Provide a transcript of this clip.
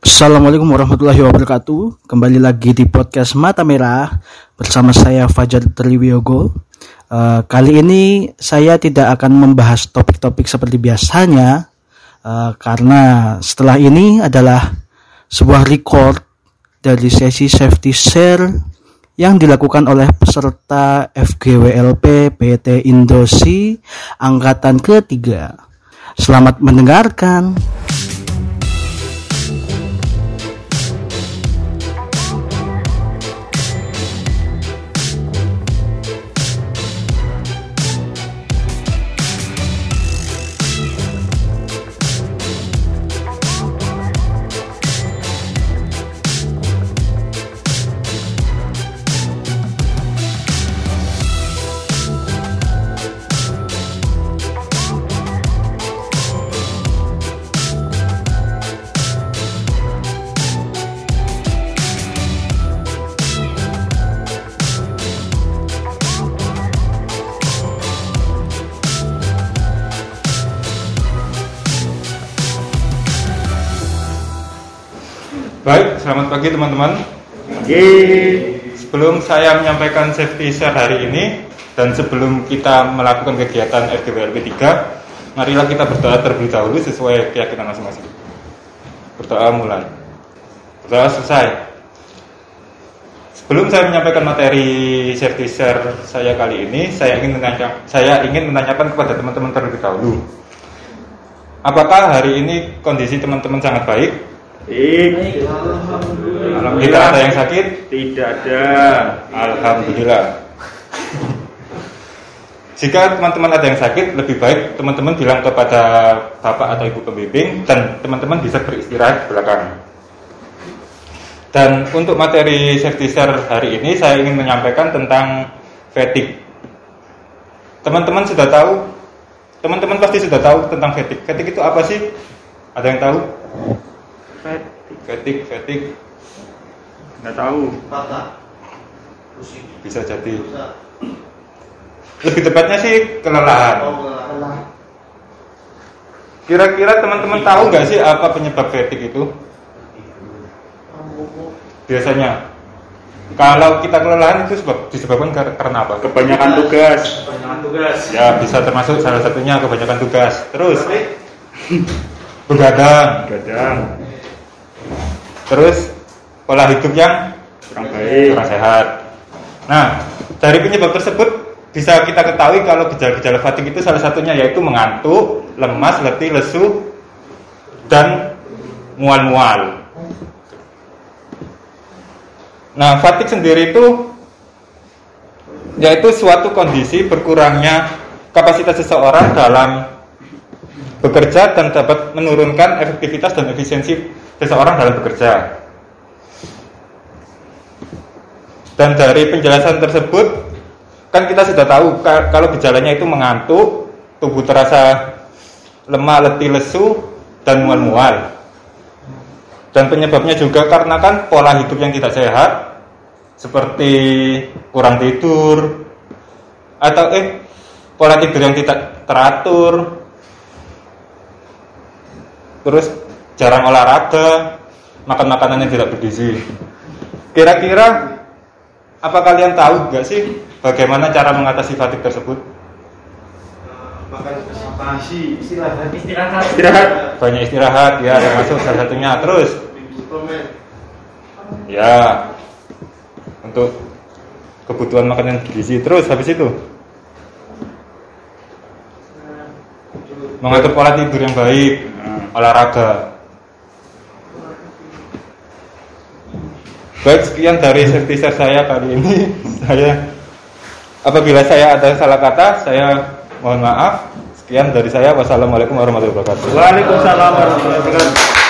Assalamualaikum warahmatullahi wabarakatuh. Kembali lagi di podcast Mata Merah bersama saya Fajar Triwiyogo. Uh, kali ini saya tidak akan membahas topik-topik seperti biasanya uh, karena setelah ini adalah sebuah record dari sesi safety share yang dilakukan oleh peserta FGWLP PT Indosi angkatan ketiga. Selamat mendengarkan. Baik, selamat pagi teman-teman. Sebelum saya menyampaikan safety share hari ini dan sebelum kita melakukan kegiatan FGWLP 3, marilah kita berdoa terlebih dahulu sesuai keyakinan masing-masing. Berdoa mulai. Berdoa selesai. Sebelum saya menyampaikan materi safety share saya kali ini, saya ingin menanya, saya ingin menanyakan kepada teman-teman terlebih dahulu. Apakah hari ini kondisi teman-teman sangat baik? Baik. Tidak ada yang sakit? Tidak ada. Alhamdulillah. Jika teman-teman ada yang sakit, lebih baik teman-teman bilang kepada bapak atau ibu pembimbing dan teman-teman bisa beristirahat di belakang. Dan untuk materi safety share hari ini saya ingin menyampaikan tentang fatigue. Teman-teman sudah tahu? Teman-teman pasti sudah tahu tentang fatigue. Fatigue itu apa sih? Ada yang tahu? Fatigue, fatigue. Nggak tahu. Bisa jadi. Lebih tepatnya sih kelelahan. Kira-kira teman-teman tahu nggak sih apa penyebab fatigue itu? Biasanya kalau kita kelelahan itu sebab, disebabkan kar- karena apa? Kebanyakan tugas. Ya bisa termasuk salah satunya kebanyakan tugas. Terus begadang. Gadang. Terus pola hidup yang Kurang baik. kurang sehat. Nah, dari penyebab tersebut bisa kita ketahui kalau gejala-gejala fatigue itu salah satunya yaitu mengantuk, lemas, letih, lesu, dan mual-mual. Nah, fatigue sendiri itu yaitu suatu kondisi berkurangnya kapasitas seseorang dalam bekerja dan dapat menurunkan efektivitas dan efisiensi seseorang dalam bekerja. Dan dari penjelasan tersebut kan kita sudah tahu ka- kalau gejalanya itu mengantuk, tubuh terasa lemah, letih, lesu, dan mual-mual. Dan penyebabnya juga karena kan pola hidup yang tidak sehat, seperti kurang tidur, atau eh pola tidur yang tidak teratur, terus jarang olahraga, makan makanan yang tidak bergizi. Kira-kira apa kalian tahu nggak sih bagaimana cara mengatasi fatigue tersebut? Istirahat. Banyak istirahat, ya termasuk salah satunya. Terus, ya untuk kebutuhan makanan bergizi. Terus habis itu mengatur pola tidur yang baik, olahraga. Baik, sekian dari safety share saya kali ini. Saya apabila saya ada salah kata, saya mohon maaf. Sekian dari saya. Wassalamualaikum warahmatullahi wabarakatuh. Waalaikumsalam warahmatullahi wabarakatuh.